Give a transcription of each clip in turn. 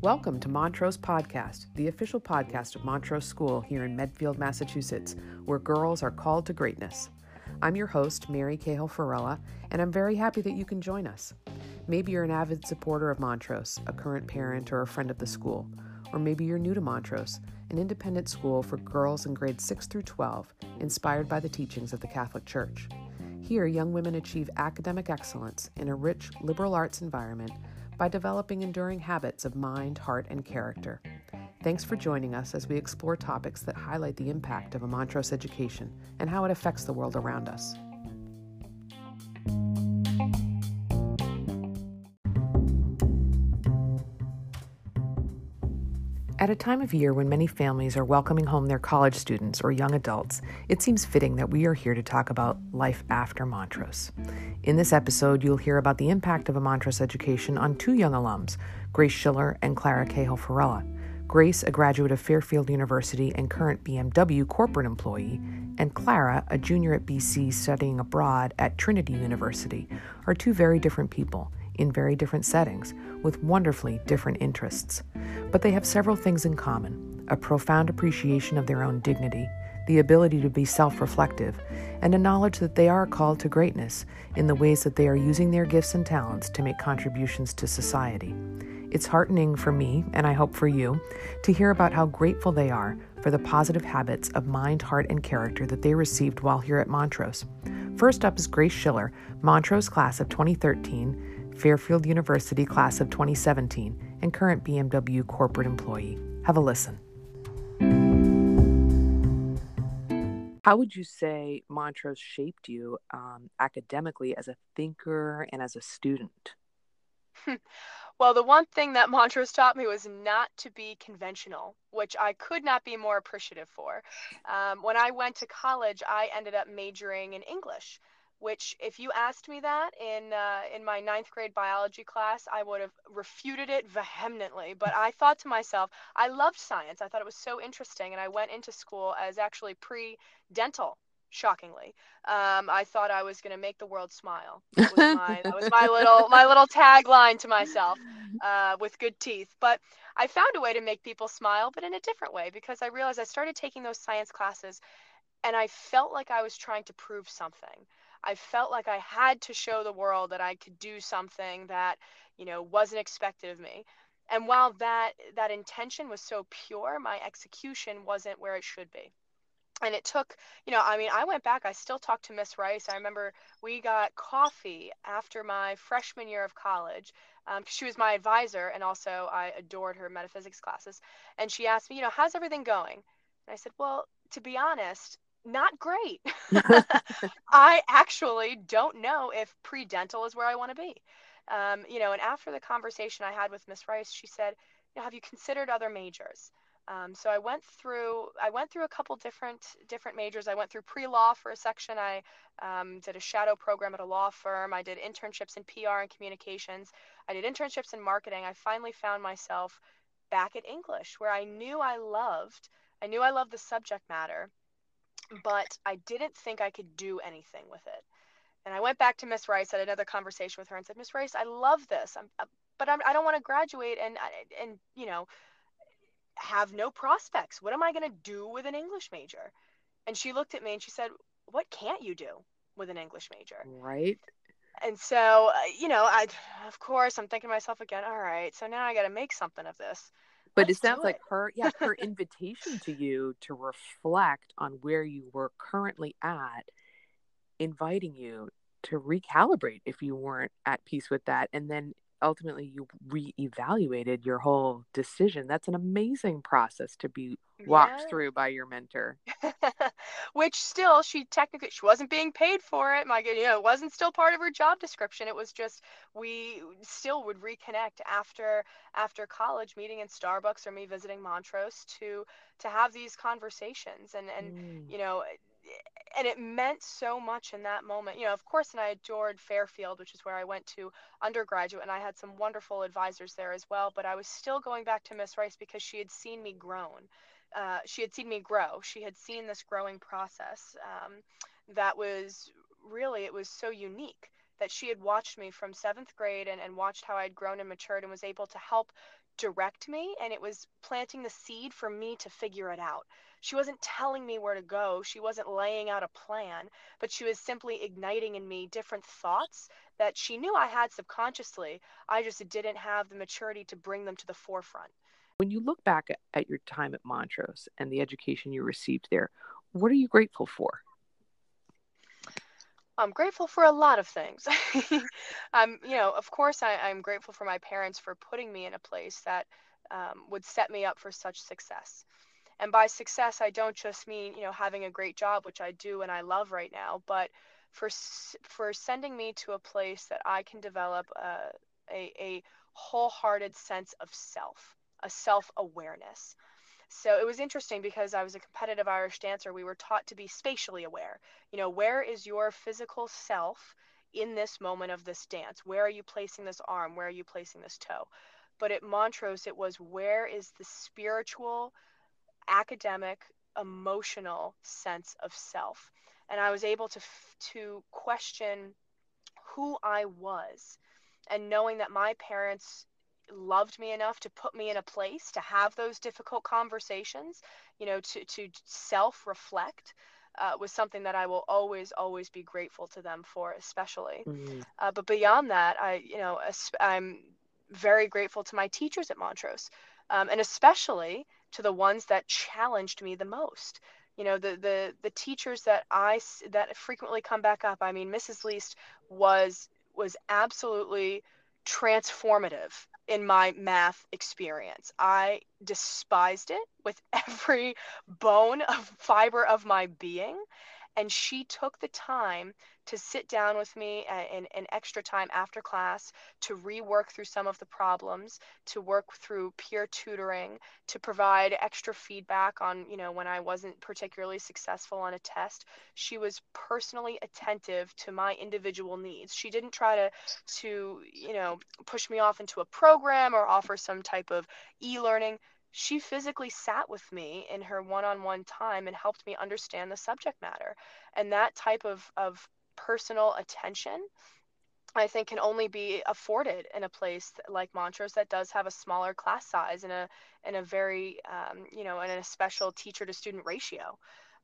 Welcome to Montrose Podcast, the official podcast of Montrose School here in Medfield, Massachusetts, where girls are called to greatness. I'm your host, Mary Cahill Farella, and I'm very happy that you can join us. Maybe you're an avid supporter of Montrose, a current parent or a friend of the school, or maybe you're new to Montrose, an independent school for girls in grades 6 through 12, inspired by the teachings of the Catholic Church. Here, young women achieve academic excellence in a rich liberal arts environment by developing enduring habits of mind, heart, and character. Thanks for joining us as we explore topics that highlight the impact of a Montrose education and how it affects the world around us. At a time of year when many families are welcoming home their college students or young adults, it seems fitting that we are here to talk about life after Montrose. In this episode, you'll hear about the impact of a Montrose education on two young alums, Grace Schiller and Clara Cahill Farella. Grace, a graduate of Fairfield University and current BMW corporate employee, and Clara, a junior at BC studying abroad at Trinity University, are two very different people in very different settings with wonderfully different interests. But they have several things in common a profound appreciation of their own dignity, the ability to be self reflective, and a knowledge that they are called to greatness in the ways that they are using their gifts and talents to make contributions to society. It's heartening for me, and I hope for you, to hear about how grateful they are for the positive habits of mind, heart, and character that they received while here at Montrose. First up is Grace Schiller, Montrose class of 2013 Fairfield University class of 2017, and current BMW corporate employee. Have a listen. How would you say Montrose shaped you um, academically as a thinker and as a student? well, the one thing that Montrose taught me was not to be conventional, which I could not be more appreciative for. Um, when I went to college, I ended up majoring in English which if you asked me that in uh, in my ninth grade biology class i would have refuted it vehemently. But i thought to myself i loved science. I thought it was so interesting and i went into school as actually pre-dental shockingly. Um, i thought i was going to make the world smile. That was my, that was my little my little tagline to myself uh, with good teeth. But i found a way to make people smile but in a different way because i realized i started taking those science classes and i felt like i was trying to prove something I felt like I had to show the world that I could do something that, you know, wasn't expected of me. And while that that intention was so pure, my execution wasn't where it should be. And it took, you know, I mean, I went back, I still talked to Miss Rice. I remember we got coffee after my freshman year of college. Um, she was my advisor, and also I adored her metaphysics classes. And she asked me, you know, how's everything going? And I said, well, to be honest, not great. I actually don't know if pre-dental is where I want to be. Um, you know, and after the conversation I had with Miss Rice, she said, you know, "Have you considered other majors?" Um, so I went through I went through a couple different different majors. I went through pre-law for a section. I um, did a shadow program at a law firm. I did internships in PR and communications. I did internships in marketing. I finally found myself back at English, where I knew I loved. I knew I loved the subject matter but I didn't think I could do anything with it. And I went back to Miss Rice, had another conversation with her, and said, Miss Rice, I love this, I'm, uh, but I'm, I do not want to graduate and uh, and you know have no prospects. What am I going to do with an English major? And she looked at me and she said, What can't you do with an English major? Right. And so, uh, you know, I, of course, I'm thinking to myself again, all right, so now I got to make something of this but Let's it sounds like her yeah her invitation to you to reflect on where you were currently at inviting you to recalibrate if you weren't at peace with that and then ultimately you reevaluated your whole decision. That's an amazing process to be walked yeah. through by your mentor. Which still, she technically she wasn't being paid for it. My, you know, it wasn't still part of her job description. It was just we still would reconnect after after college, meeting in Starbucks or me visiting Montrose to to have these conversations and and mm. you know and it meant so much in that moment. You know, of course, and I adored Fairfield, which is where I went to undergraduate, and I had some wonderful advisors there as well. But I was still going back to Miss Rice because she had seen me grown. Uh, she had seen me grow. She had seen this growing process um, that was really it was so unique that she had watched me from seventh grade and, and watched how I'd grown and matured and was able to help direct me. And it was planting the seed for me to figure it out. She wasn't telling me where to go, she wasn't laying out a plan, but she was simply igniting in me different thoughts that she knew I had subconsciously. I just didn't have the maturity to bring them to the forefront. When you look back at your time at Montrose and the education you received there, what are you grateful for? I'm grateful for a lot of things. I'm, you know, of course, I, am grateful for my parents for putting me in a place that um, would set me up for such success. And by success, I don't just mean, you know, having a great job, which I do and I love right now, but for for sending me to a place that I can develop a, a, a wholehearted sense of self, a self awareness. So it was interesting because I was a competitive Irish dancer. We were taught to be spatially aware. You know, where is your physical self in this moment of this dance? Where are you placing this arm? Where are you placing this toe? But at Montrose, it was where is the spiritual, academic, emotional sense of self? And I was able to to question who I was, and knowing that my parents loved me enough to put me in a place to have those difficult conversations, you know, to, to self reflect. Uh, was something that I will always, always be grateful to them for, especially. Mm-hmm. Uh, but beyond that, I, you know, I'm very grateful to my teachers at Montrose, um, and especially to the ones that challenged me the most. You know, the the the teachers that I that frequently come back up. I mean, Mrs. Least was was absolutely transformative in my math experience. I despised it with every bone of fiber of my being. And she took the time to sit down with me uh, in, in extra time after class to rework through some of the problems, to work through peer tutoring, to provide extra feedback on, you know, when I wasn't particularly successful on a test. She was personally attentive to my individual needs. She didn't try to to, you know, push me off into a program or offer some type of e-learning she physically sat with me in her one-on-one time and helped me understand the subject matter and that type of, of personal attention I think can only be afforded in a place like Montrose that does have a smaller class size and a and a very um, you know and a special teacher to student ratio.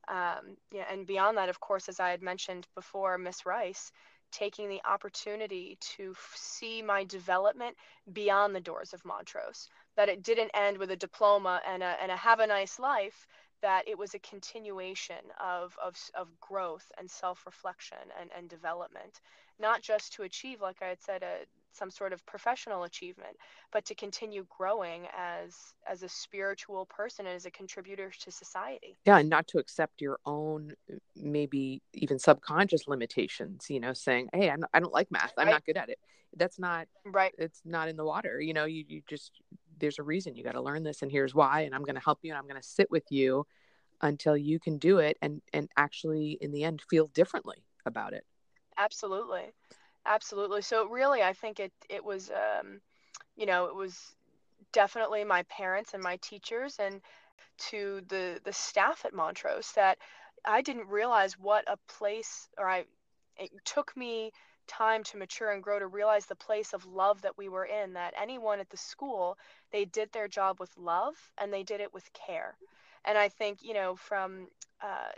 Um, yeah, and beyond that, of course, as I had mentioned before, Miss Rice taking the opportunity to see my development beyond the doors of Montrose. That it didn't end with a diploma and a and a have a nice life, that it was a continuation of, of, of growth and self-reflection and, and development. Not just to achieve like i had said a, some sort of professional achievement but to continue growing as as a spiritual person and as a contributor to society. Yeah and not to accept your own maybe even subconscious limitations you know saying hey I'm, i don't like math. I'm right. not good at it. That's not right. it's not in the water you know you, you just there's a reason you got to learn this and here's why and i'm going to help you and i'm going to sit with you until you can do it and and actually in the end feel differently about it. Absolutely. Absolutely. So really i think it it was um you know it was definitely my parents and my teachers and to the the staff at montrose that i didn't realize what a place or i it took me time to mature and grow to realize the place of love that we were in that anyone at the school they did their job with love and they did it with care. And i think you know from uh,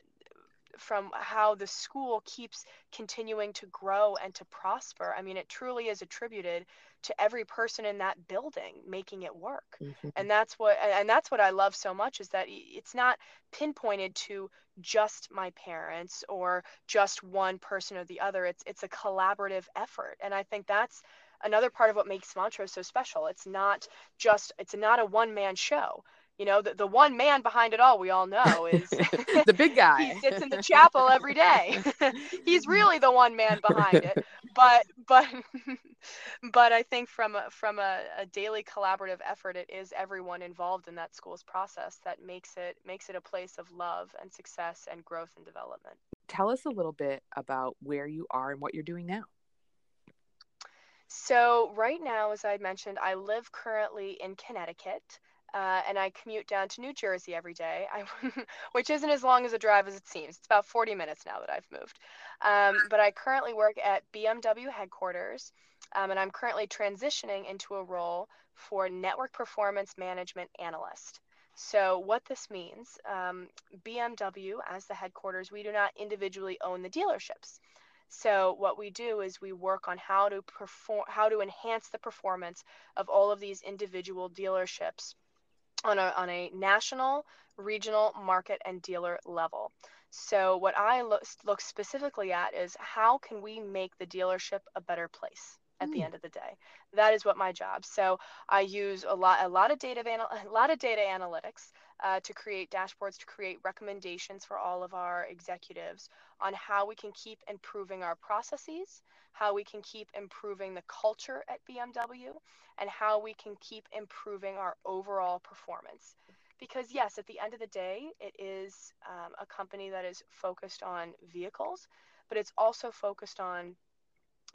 from how the school keeps continuing to grow and to prosper i mean it truly is attributed to every person in that building making it work. Mm-hmm. and that's what and that's what i love so much is that it's not pinpointed to just my parents or just one person or the other. It's it's a collaborative effort. And i think that's another part of what makes Montrose so special. It's not just it's not a one man show. You know the, the one man behind it all we all know is the big guy. he sits in the chapel every day. He's really the one man behind it but but but i think from a, from a, a, daily collaborative effort it is everyone involved in that school's process that makes it makes it a place of love and success and growth and development. Tell us a little bit about where you are and what you're doing now. So right now as i mentioned i live currently in connecticut uh, and I commute down to New Jersey every day, I, which isn't as long as a drive as it seems. It's about 40 minutes now that I've moved. Um, but I currently work at BMW headquarters, um, and I'm currently transitioning into a role for Network Performance Management Analyst. So, what this means, um, BMW, as the headquarters, we do not individually own the dealerships. So what we do is we work on how to perform, how to enhance the performance of all of these individual dealerships on a, on a national, regional, market, and dealer level. So what I look, look specifically at is how can we make the dealership a better place at mm. the hmm. end of the day. That is what my job. So I use a lot a lot of data a lot of data analytics uh, to create dashboards to create recommendations for all of our executives on how we can keep improving our processes, how we can keep improving the culture at BMW, and how we can keep improving our overall performance. Because, yes, at the end of the day, it is um, a company that is focused on vehicles, but it's also focused on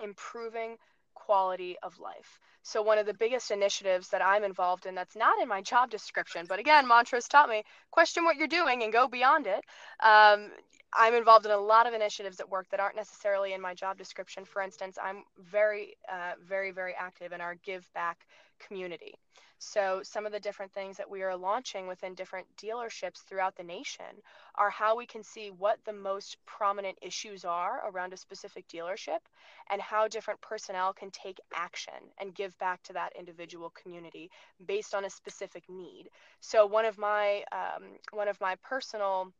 improving quality of life. So, one of the biggest initiatives that I'm involved in that's not in my job description, but again, Montrose taught me question what you're doing and go beyond it. Um, I'm involved in a lot of initiatives at work that aren't necessarily in my job description. For instance, I'm very, uh, very, very active in our Give Back community. So, some of the different things that we are launching within different dealerships throughout the nation are how we can see what the most prominent issues are around a specific dealership and how different personnel can take action and give back to that individual community based on a specific need. So, one of my um, one of my personal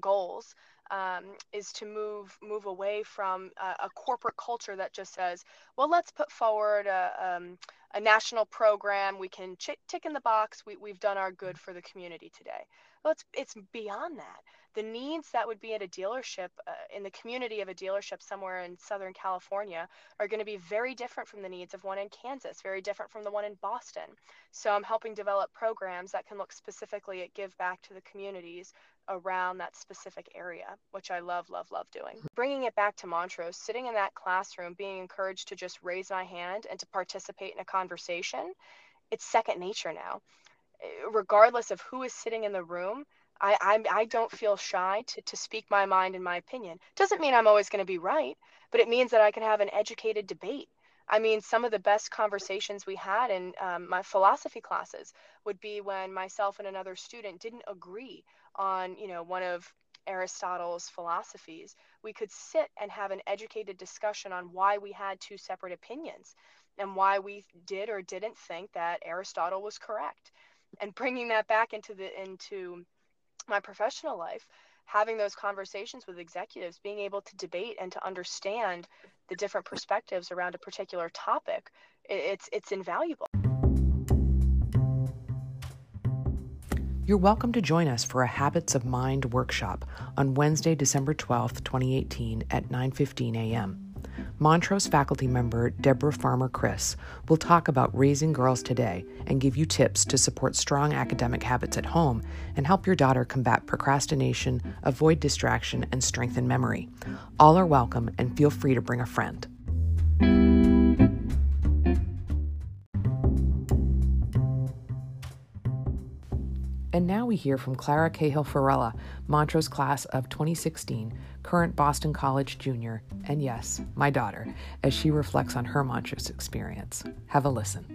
goals um, is to move move away from a, a, corporate culture that just says, well, let's put forward a, um, a national program. We can ch- tick in the box. We, we've done our good for the community today. Well, it's it's beyond that. The needs that would be at a dealership uh, in the community of a dealership somewhere in Southern California are going to be very different from the needs of one in Kansas, very different from the one in Boston. So I'm helping develop programs that can look specifically at give back to the communities around that specific area, which I love, love, love doing. Bringing it back to Montrose, sitting in that classroom, being encouraged to just raise my hand and to participate in a conversation, it's second nature now. Eh, regardless of who is sitting in the room, I, I, I don't feel shy to, to speak my mind and my opinion. Doesn't mean I'm always going to be right, but it means that I can have an educated debate. I mean, some of the best conversations we had in um, my philosophy classes would be when myself and another student didn't agree on, you know, one of Aristotle's philosophies. We could sit and have an educated discussion on why we had two separate opinions and why we did or didn't think that Aristotle was correct. And bringing that back into the into my professional life, having those conversations with executives, being able to debate and to understand the different perspectives around a particular topic, it's it's invaluable. You're welcome to join us for a Habits of Mind workshop on Wednesday, December 12th, 2018 at 9:15 a.m. Montrose faculty member Deborah Farmer Kris will talk about raising girls today and give you tips to support strong academic habits at home and help your daughter combat procrastination, avoid distraction, and strengthen memory. All are welcome and feel free to bring a friend. And now we hear from Clara Cahill Farella, Montrose class of 2016, current Boston College junior, and yes, my daughter, as she reflects on her Montrose experience. Have a listen.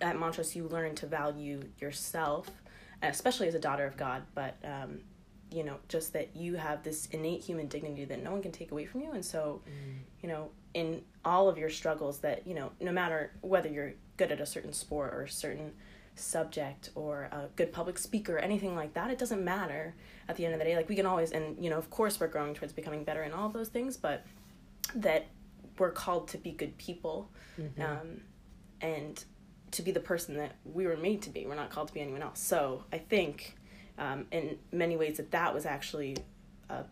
At Montrose, you learn to value yourself, especially as a daughter of God, but um, you know, just that you have this innate human dignity that no one can take away from you. And so, mm. you know, in all of your struggles, that, you know, no matter whether you're good at a certain sport or a certain subject or a good public speaker or anything like that, it doesn't matter at the end of the day. Like, we can always, and, you know, of course, we're growing towards becoming better in all of those things, but that we're called to be good people mm-hmm. um, and to be the person that we were made to be. We're not called to be anyone else. So I think um, in many ways that that was actually a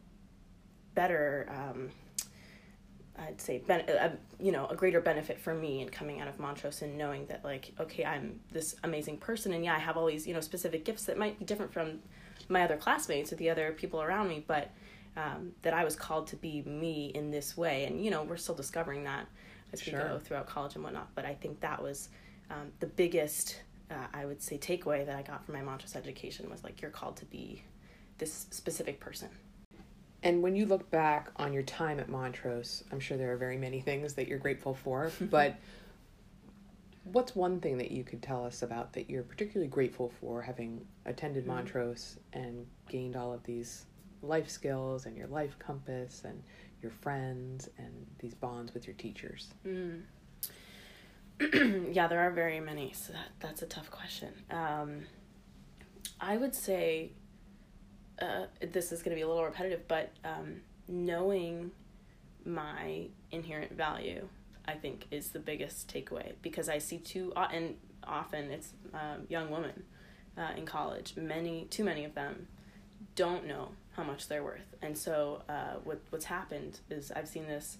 better um, I'd say ben- a, you know a greater benefit for me in coming out of Montrose and knowing that like okay I'm this amazing person and yeah I have all these you know specific gifts that might be different from my other classmates or the other people around me but um, that I was called to be me in this way and you know we're still discovering that as we go throughout college and whatnot. But I think that was um, the biggest, uh, I would say, takeaway that I got from my Montrose education was like you're called to be this specific person. And when you look back on your time at Montrose, I'm sure there are very many things that you're grateful for, but what's one thing that you could tell us about that you're particularly grateful for having attended Mm. Montrose and gained all of these life skills and your life compass and your friends and these bonds with your teachers? Mm. yeah, there are very many. So that that's a tough question. Um, I would say uh, this is going to be a little repetitive, but um, knowing my inherent value, I think, is the biggest takeaway because I see too and often it's um, young women uh, in college. Many, too many of them don't know how much they're worth, and so uh, what what's happened is I've seen this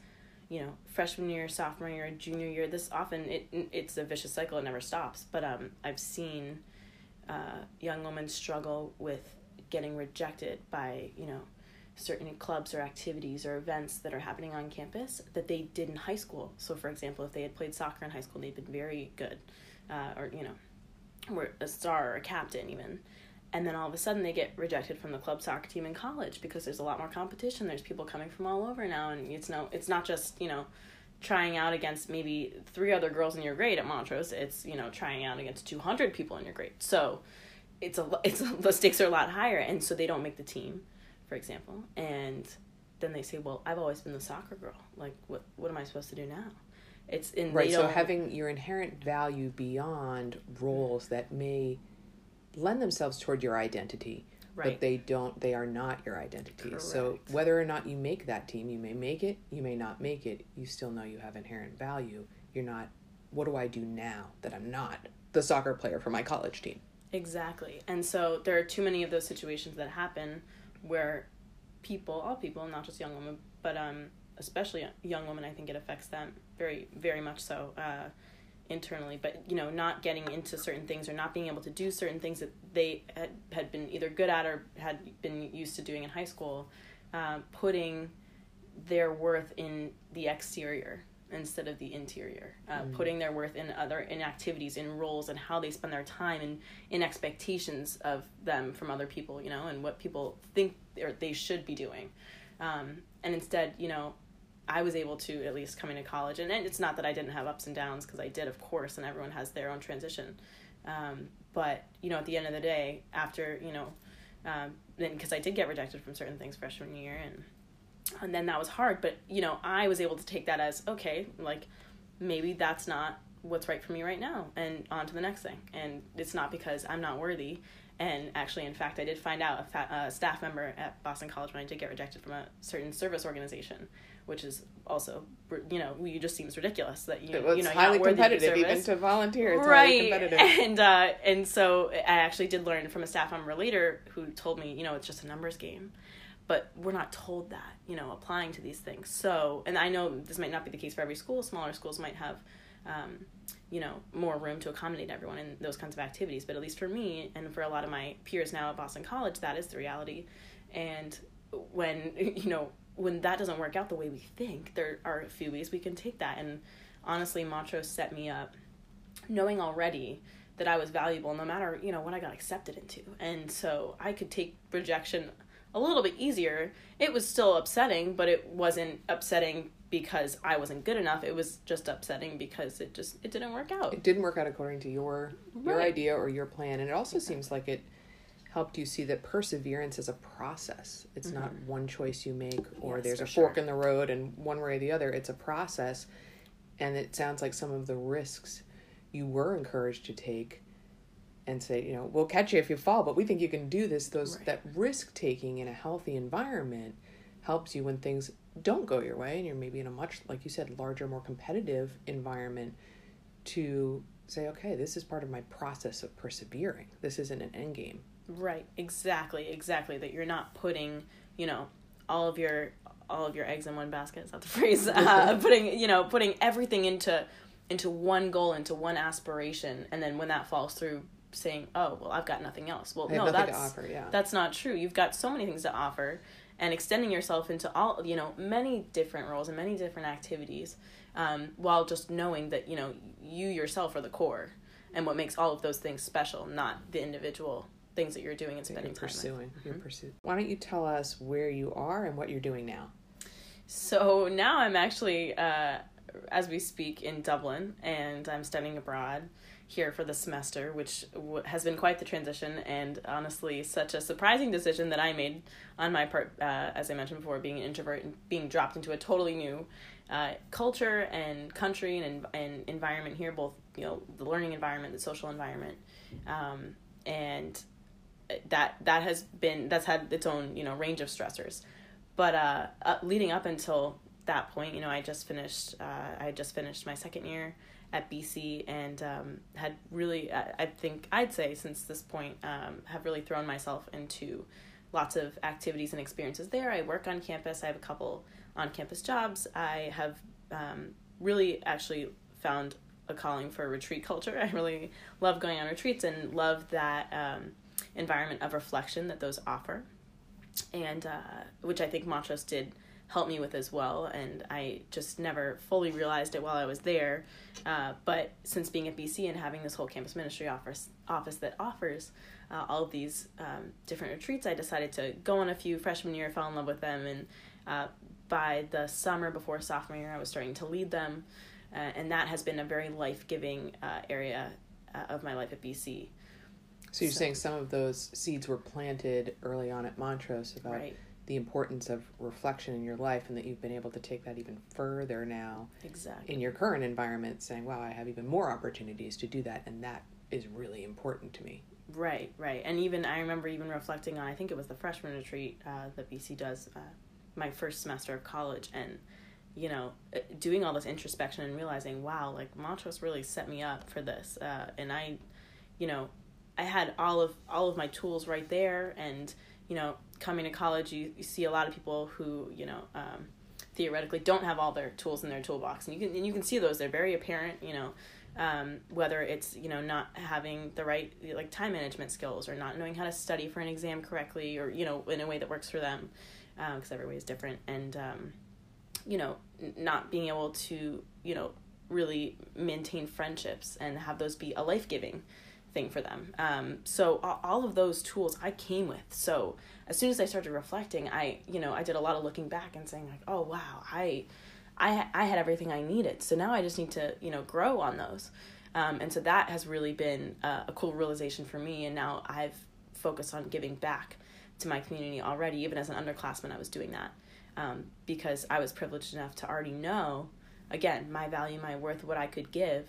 you know freshman year sophomore year junior year this often it it's a vicious cycle it never stops but um i've seen uh, young women struggle with getting rejected by you know certain clubs or activities or events that are happening on campus that they did in high school. So for example if they had played soccer in high school they'd been very good uh, or you know were a star or a captain even. And then all of a sudden they get rejected from the club soccer team in college because there's a lot more competition. There's people coming from all over now and it's no it's not just you know trying out against maybe three other girls in your grade at montrose. It's you know trying out against 200 people in your grade. So it's a it's the stakes are a lot higher and so they don't make the team for example and then they say well i've always been the soccer girl like what what am i supposed to do now it's in Right, so having your inherent value beyond roles that may lend themselves toward your identity, but right they don't they are not your identity. So whether or not you make that team, you may make it, you may not make it, you still know you have inherent value. You're not what do I do now that I'm not the soccer player for my college team? Exactly. And so there are too many of those situations that happen where people, all people, not just young women, but um, especially young women, I think it affects them very, very much so uh, internally. But, you know, not getting into certain things or not being able to do certain things that they had, had been either good at or had been used to doing in high school, um, putting their worth in the exterior instead of the interior uh, putting their worth in other in activities in roles and how they spend their time and in expectations of them from other people you know and what people think or they should be doing. Um, and instead you know i was able to at least coming to college and, and it's not that i didn't have ups and downs because i did of course and everyone has their own transition. Um, but you know at the end of the day after you know um, then because i did get rejected from certain things freshman year and and then that was hard but you know i was able to take that as okay like maybe that's not what's right for me right now and on to the next thing. And it's not because i'm not worthy. And actually in fact i did find out a fa- uh, staff member at boston college when i did get rejected from a certain service organization which is also you know you just seems ridiculous that you, you know you're highly competitive even to volunteer. Right. competitive. and uh and so i actually did learn from a staff member later who told me you know it's just a numbers game but we're not told that you know applying to these things. So and i know this might not be the case for every school. Smaller schools might have um, you know more room to accommodate everyone in those kinds of activities. But at least for me and for a lot of my peers now at boston college that is the reality. And when you know when that doesn't work out the way we think there are a few ways we can take that. And honestly montrose set me up knowing already that I was valuable no matter, you know, what I got accepted into. And so I could take rejection a little bit easier. It was still upsetting, but it wasn't upsetting because I wasn't good enough. It was just upsetting because it just it didn't work out. it didn't work out according to your your idea or your plan and it also seems like it helped you see that perseverance is a process it's not one choice you make or Mm-hmm. Yes, there's a fork sure. in the road and one way or the other it's a process and it sounds like some of the risks you were encouraged to take and say you know we'll catch you if you fall but we think you can do this those Right. that risk taking in a healthy environment helps you when things don't go your way and you're maybe in a much like you said larger more competitive environment to say okay this is part of my process of persevering this isn't an end game Right, exactly, exactly. That you're not putting, you know, all of your all of your eggs in one basket. Is that the phrase? Uh, putting, you know, putting everything into into one goal, into one aspiration, and then when that falls through, saying, "Oh, well, I've got nothing else." Well, no, that's offer, yeah. that's not true. You've got so many things to offer, and extending yourself into all you know many different roles and many different activities um, while just knowing that you know you yourself are the core and what makes all of those things special not the individual things that you're doing and spending you're pursuing. You're mm-hmm. pursuing. Why don't you tell us where you are and what you're doing now? So now I'm actually, uh, as we speak, in Dublin, and I'm studying abroad here for the semester, which w- has been quite the transition and honestly such a surprising decision that I made on my part, uh, as I mentioned before, being an introvert and being dropped into a totally new uh, culture and country and, and environment here, both you know the learning environment, the social environment, um, and that that has been that's had its own you know range of stressors. But uh, uh, leading up until that point you know i just finished uh, i just finished my second year at bc and um, had really I, I think i'd say since this point um, have really thrown myself into lots of activities and experiences there. I work on campus. I have a couple on campus jobs. I have um, really actually found a calling for retreat culture. I really love going on retreats and love that um, environment of reflection that those offer, and uh, which I think Montrose did help me with as well. And I just never fully realized it while I was there. Uh, but since being at BC and having this whole campus ministry office office that offers uh, all of these um, different retreats, I decided to go on a few freshman year, fell in love with them, and uh, by the summer before sophomore year, I was starting to lead them. Uh, and that has been a very life giving uh, area of my life at BC. So you're so, saying some of those seeds were planted early on at Montrose about right. The importance of reflection in your life and that you've been able to take that even further now exactly. in your current environment saying, Wow, I have even more opportunities to do that and that is really important to me. Right, right. And even I remember even reflecting on I think it was the freshman retreat uh, that BC does uh, my first semester of college and you know, uh, doing all this introspection and realizing, wow, like Montrose really set me up for this. Uh, and I, you know, I had all of all of my tools right there, and you know, coming to college, you, you see a lot of people who you know um, theoretically don't have all their tools in their toolbox, and you can and you can see those. They're very apparent. You know, um, whether it's you know not having the right like time management skills or not knowing how to study for an exam correctly, or you know in a way that works for them, because uh, every way is different, and um, you know not being able to you know really maintain friendships and have those be a life giving thing for them. Um, so all of those tools I came with. So as soon as I started reflecting, I you know I did a lot of looking back and saying like, oh wow, I I I had everything I needed. So now I just need to you know grow on those. Um, and so that has really been a, a cool realization for me. And now I've focused on giving back to my community already. Even as an underclassman, I was doing that um, because I was privileged enough to already know, again, my value, my worth, what I could give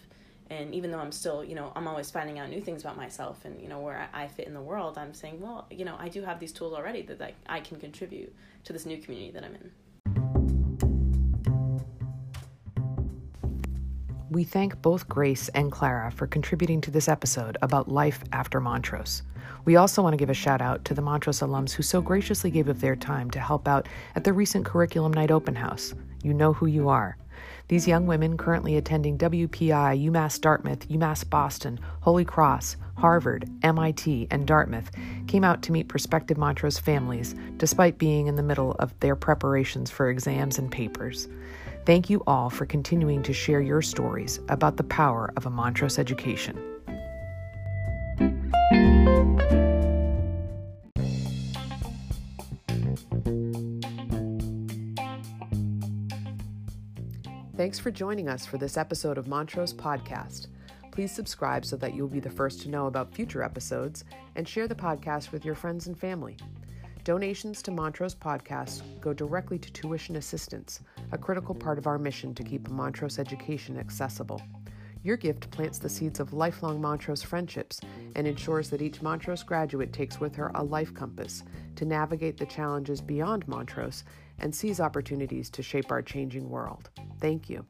and even though i'm still you know i'm always finding out new things about myself and you know where i fit in the world i'm saying well you know i do have these tools already that I, I can contribute to this new community that i'm in we thank both Grace and Clara for contributing to this episode about life after Montrose. We also want to give a shout out to the Montrose alums who so graciously gave of their time to help out at the recent Curriculum Night Open House. You know who you are. These young women currently attending WPI, UMass Dartmouth, UMass Boston, Holy Cross, Harvard, MIT, and Dartmouth came out to meet prospective Montrose families despite being in the middle of their preparations for exams and papers. Thank you all for continuing to share your stories about the power of a Montrose education. Thanks for joining us for this episode of Montrose Podcast. Please subscribe so that you'll be the first to know about future episodes and share the podcast with your friends and family. Donations to Montrose Podcast go directly to tuition assistance, a critical part of our mission to keep Montrose education accessible. Your gift plants the seeds of lifelong Montrose friendships and ensures that each Montrose graduate takes with her a life compass to navigate the challenges beyond Montrose and seize opportunities to shape our changing world. Thank you.